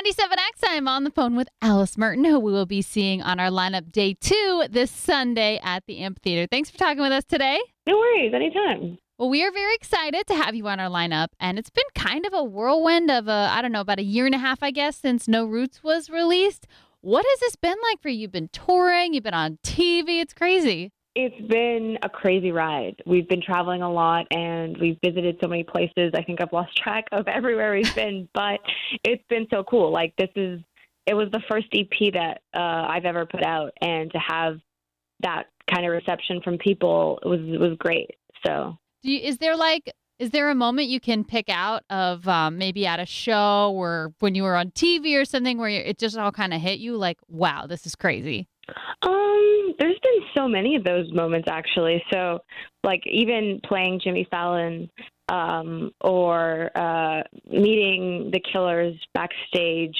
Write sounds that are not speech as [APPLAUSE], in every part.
97X, I'm on the phone with Alice Merton, who we will be seeing on our lineup day two this Sunday at the Amphitheater. Thanks for talking with us today. No worries, anytime. Well, we are very excited to have you on our lineup, and it's been kind of a whirlwind of a, I don't know, about a year and a half, I guess, since No Roots was released. What has this been like for you? You've been touring, you've been on TV, it's crazy. It's been a crazy ride. We've been traveling a lot and we've visited so many places. I think I've lost track of everywhere we've been, [LAUGHS] but it's been so cool. Like this is it was the first EP that uh, I've ever put out and to have that kind of reception from people was was great. So, Do you, is there like is there a moment you can pick out of um, maybe at a show or when you were on TV or something where it just all kind of hit you like, wow, this is crazy? Um, there's been so many of those moments actually. So, like even playing Jimmy Fallon, um, or uh, meeting the Killers backstage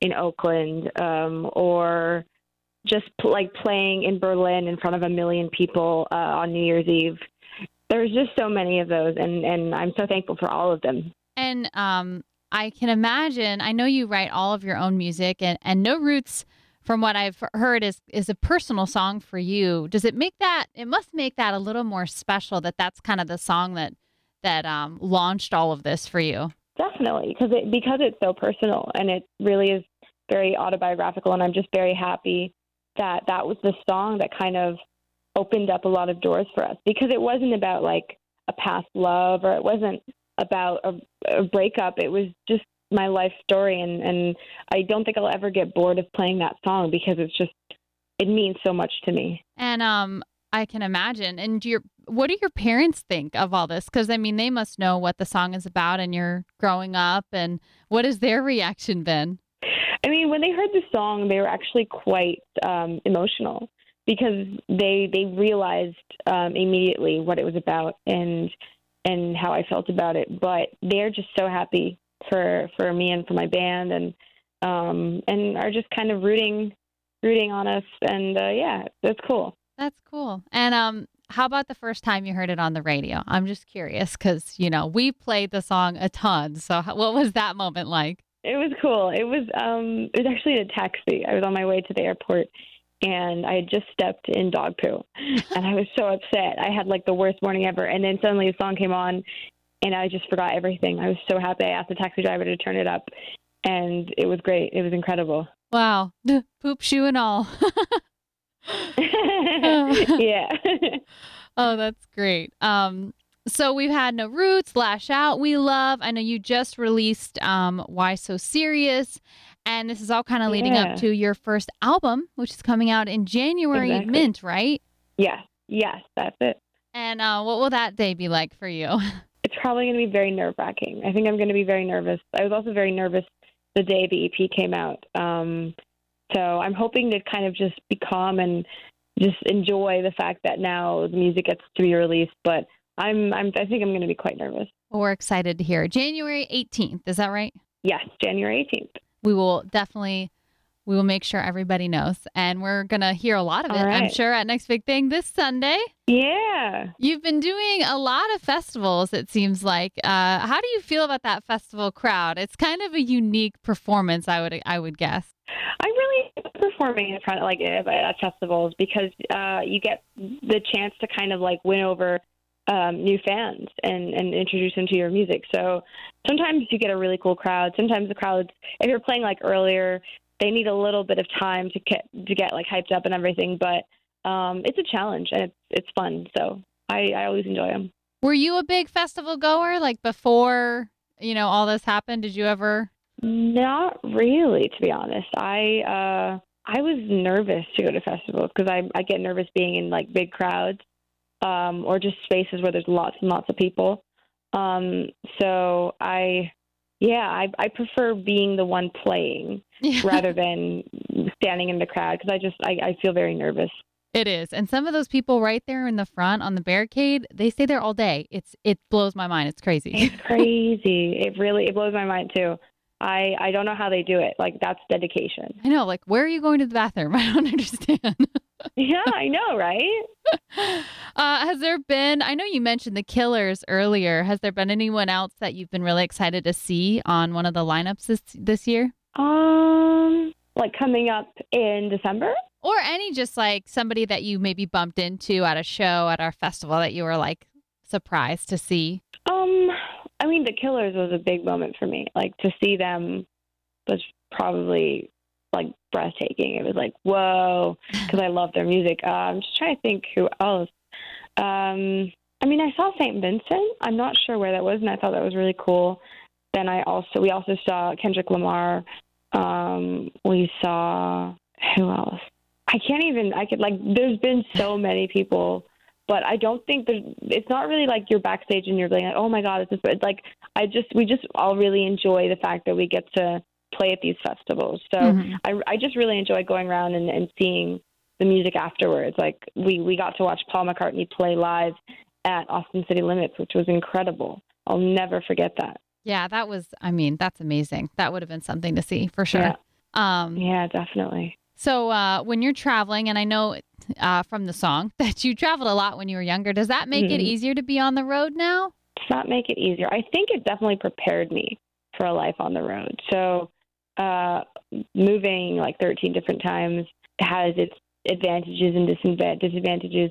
in Oakland, um, or just pl- like playing in Berlin in front of a million people uh, on New Year's Eve. There's just so many of those, and and I'm so thankful for all of them. And um, I can imagine. I know you write all of your own music, and and No Roots, from what I've heard, is is a personal song for you. Does it make that? It must make that a little more special. That that's kind of the song that that um, launched all of this for you. Definitely, because it because it's so personal and it really is very autobiographical, and I'm just very happy that that was the song that kind of opened up a lot of doors for us because it wasn't about like a past love or it wasn't about a, a breakup. It was just my life story, and and I don't think I'll ever get bored of playing that song because it's just it means so much to me. And um, I can imagine. And your what do your parents think of all this? Because I mean, they must know what the song is about, and you're growing up. And what has their reaction been? I mean, when they heard the song, they were actually quite um, emotional because they they realized um, immediately what it was about and and how I felt about it. But they're just so happy for for me and for my band, and um, and are just kind of rooting rooting on us. And uh, yeah, that's cool. That's cool. And um, how about the first time you heard it on the radio? I'm just curious because you know we played the song a ton. So what was that moment like? It was cool. It was um it was actually a taxi. I was on my way to the airport and I had just stepped in dog poo [LAUGHS] and I was so upset. I had like the worst morning ever and then suddenly the song came on and I just forgot everything. I was so happy. I asked the taxi driver to turn it up and it was great. It was incredible. [LAUGHS] Wow, [LAUGHS] poop shoe and all. [LAUGHS] yeah. oh, that's great. Um, so we've had No Roots, Lash Out, We Love. I know you just released um, Why So Serious. And this is all kind of leading Yeah. up to your first album, which is coming out in January, Exactly. Mint, right? yes. Yes, that's it. And uh, what will that day be like for you? Probably going to be very nerve wracking. I think I'm going to be very nervous. I was also very nervous the day the EP came out. Um, so I'm hoping to kind of just be calm and just enjoy the fact that now the music gets to be released. But I'm, I'm I think I'm going to be quite nervous. Well, we're excited to hear. January 18th, is that right? Yes, January 18th. We will definitely we will make sure everybody knows. And we're going to hear a lot of it, All I'm sure, at Next Big Thing this Sunday. Yeah. You've been doing a lot of festivals, it seems like. Uh, how do you feel about that festival crowd? It's kind of a unique performance, I would I would guess. I really performing in front of like at at festivals because uh, you get the chance to kind of like win over um, new fans and and introduce them to your music. So sometimes you get a really cool crowd. Sometimes the crowds, if you're playing like earlier, they need a little bit of time to get to get like hyped up and everything. But um, it's a challenge and it's it's fun. So I, I always enjoy them. Were you a big festival goer like before, you know, all this happened? Did you ever Not really, to be honest. I uh I was nervous to go to festivals because I I get nervous being in like big crowds, um, or just spaces where there's lots and lots of people. Um, so I, yeah, I I prefer being the one playing rather [LAUGHS] than standing in the crowd because I just I, I feel very nervous. It is. And some of those people right there in the front on the barricade, they stay there all day. It's it blows my mind. It's crazy. It's [LAUGHS] crazy. it really it blows my mind too. I I don't know how they do it. Like that's dedication. I know, like where are you going to the bathroom? [LAUGHS] I don't understand. Yeah, I know, right? [LAUGHS] uh, has there been I know you mentioned the killers earlier. Has there been anyone else that you've been really excited to see on one of the lineups this this year? Um, like coming up in December? Or any just like somebody that you maybe bumped into at a show at our festival that you were like surprised to see? Um, I mean, The Killers was a big moment for me. Like to see them was probably like breathtaking. It was like whoa, because I [LAUGHS] love their music. Uh, I'm just trying to think who else. Um, I mean, I saw St. Vincent. I'm not sure where that was, and I thought that was really cool. Then I also we also saw Kendrick Lamar. Um, we saw who else? I can't even. I could like. There's been so [LAUGHS] many people, but I don't think there's. It's not really like you're backstage and you're like, oh my god, this is like. I just we just all really enjoy the fact that we get to play at these festivals. So Mhm. I I just really enjoy going around and, and seeing the music afterwards. Like we we got to watch Paul McCartney play live at Austin City Limits, which was incredible. I'll never forget that. Yeah, that was, I mean, that's amazing. That would have been something to see for sure. Yeah. Um, Yeah, definitely. So uh, when you're traveling, and I know uh, from the song [LAUGHS] that you traveled a lot when you were younger, does that make it Mhm. easier to be on the road now? Does not make it easier. I think it definitely prepared me for a life on the road. So uh, moving like 13 different times has its advantages and disadvan- disadvantages,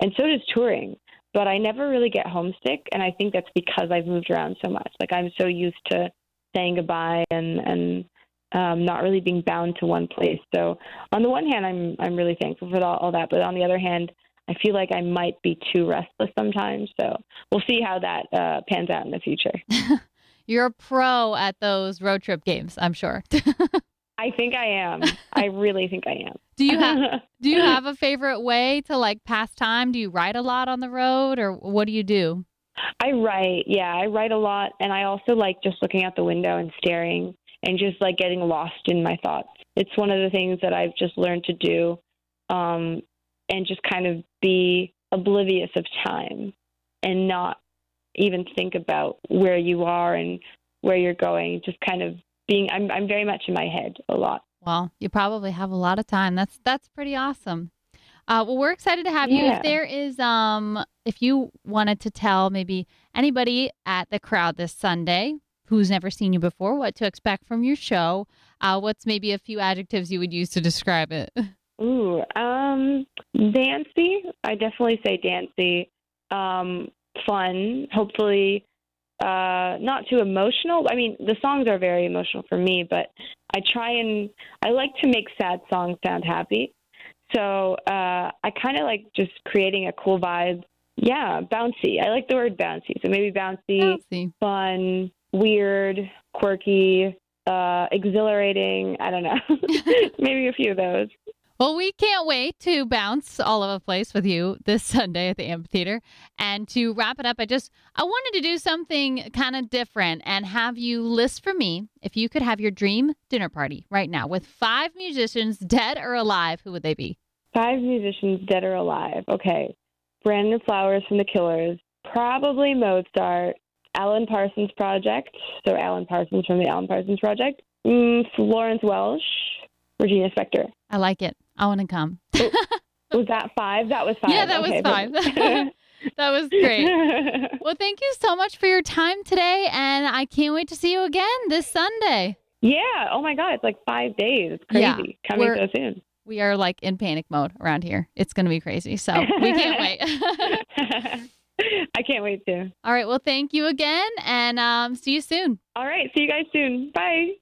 and so does touring. But I never really get homesick, and I think that's because I've moved around so much. Like I'm so used to saying goodbye and and um, not really being bound to one place. So on the one hand, I'm I'm really thankful for all, all that, but on the other hand, I feel like I might be too restless sometimes. So we'll see how that uh, pans out in the future. [LAUGHS] You're a pro at those road trip games, I'm sure. [LAUGHS] I think I am. I really think I am. do you have Do you [LAUGHS] have a favorite way to like pass time? Do you write a lot on the road, or what do you do? I write. Yeah, I write a lot, and I also like just looking out the window and staring and just like getting lost in my thoughts. It's one of the things that I've just learned to do, um, and just kind of be oblivious of time and not even think about where you are and where you're going. Just kind of being. I'm I'm very much in my head a lot. Well, you probably have a lot of time. That's that's pretty awesome. Uh, well, we're excited to have you. Yeah. If there is, um, if you wanted to tell maybe anybody at the crowd this Sunday who's never seen you before what to expect from your show, uh, what's maybe a few adjectives you would use to describe it? [LAUGHS] Ooh, um, dancey. I definitely say dancey. Um, fun. Hopefully, uh, not too emotional. I mean, the songs are very emotional for me, but I try and I like to make sad songs sound happy. So uh, I kind of like just creating a cool vibe. Yeah, bouncy. I like the word bouncy. So maybe bouncy, Let's fun, weird, quirky, uh, exhilarating. I don't know. [LAUGHS] [LAUGHS] maybe a few of those. Well, we can't wait to bounce all over the place with you this [LAUGHS] Sunday at the amphitheater. And to wrap it up, I just I wanted to do something kind of different and have you list for me if you could have your dream dinner party right now with five musicians, dead or alive, who would they be? Five musicians, dead or alive. Okay. Brandon Flowers from The Killers, probably Mozart, Alan Parsons Project, so Alan Parsons from the Alan Parsons Project, mm, Florence Welch, Regina Spektor. I like it. I want to come. [LAUGHS] Was that five? That was five. Yeah, that was five. That was [LAUGHS] great. [LAUGHS] Well, thank you so much for your time today, and I can't wait to see you again this Sunday. yeah. Oh my God, it's like five days. It's Yeah, crazy. Coming we're- so soon. We are like in panic mode around here. It's going to be crazy. So we can't wait. I can't wait to. All right. Well, thank you again and um, see you soon. All right. See you guys soon. Bye.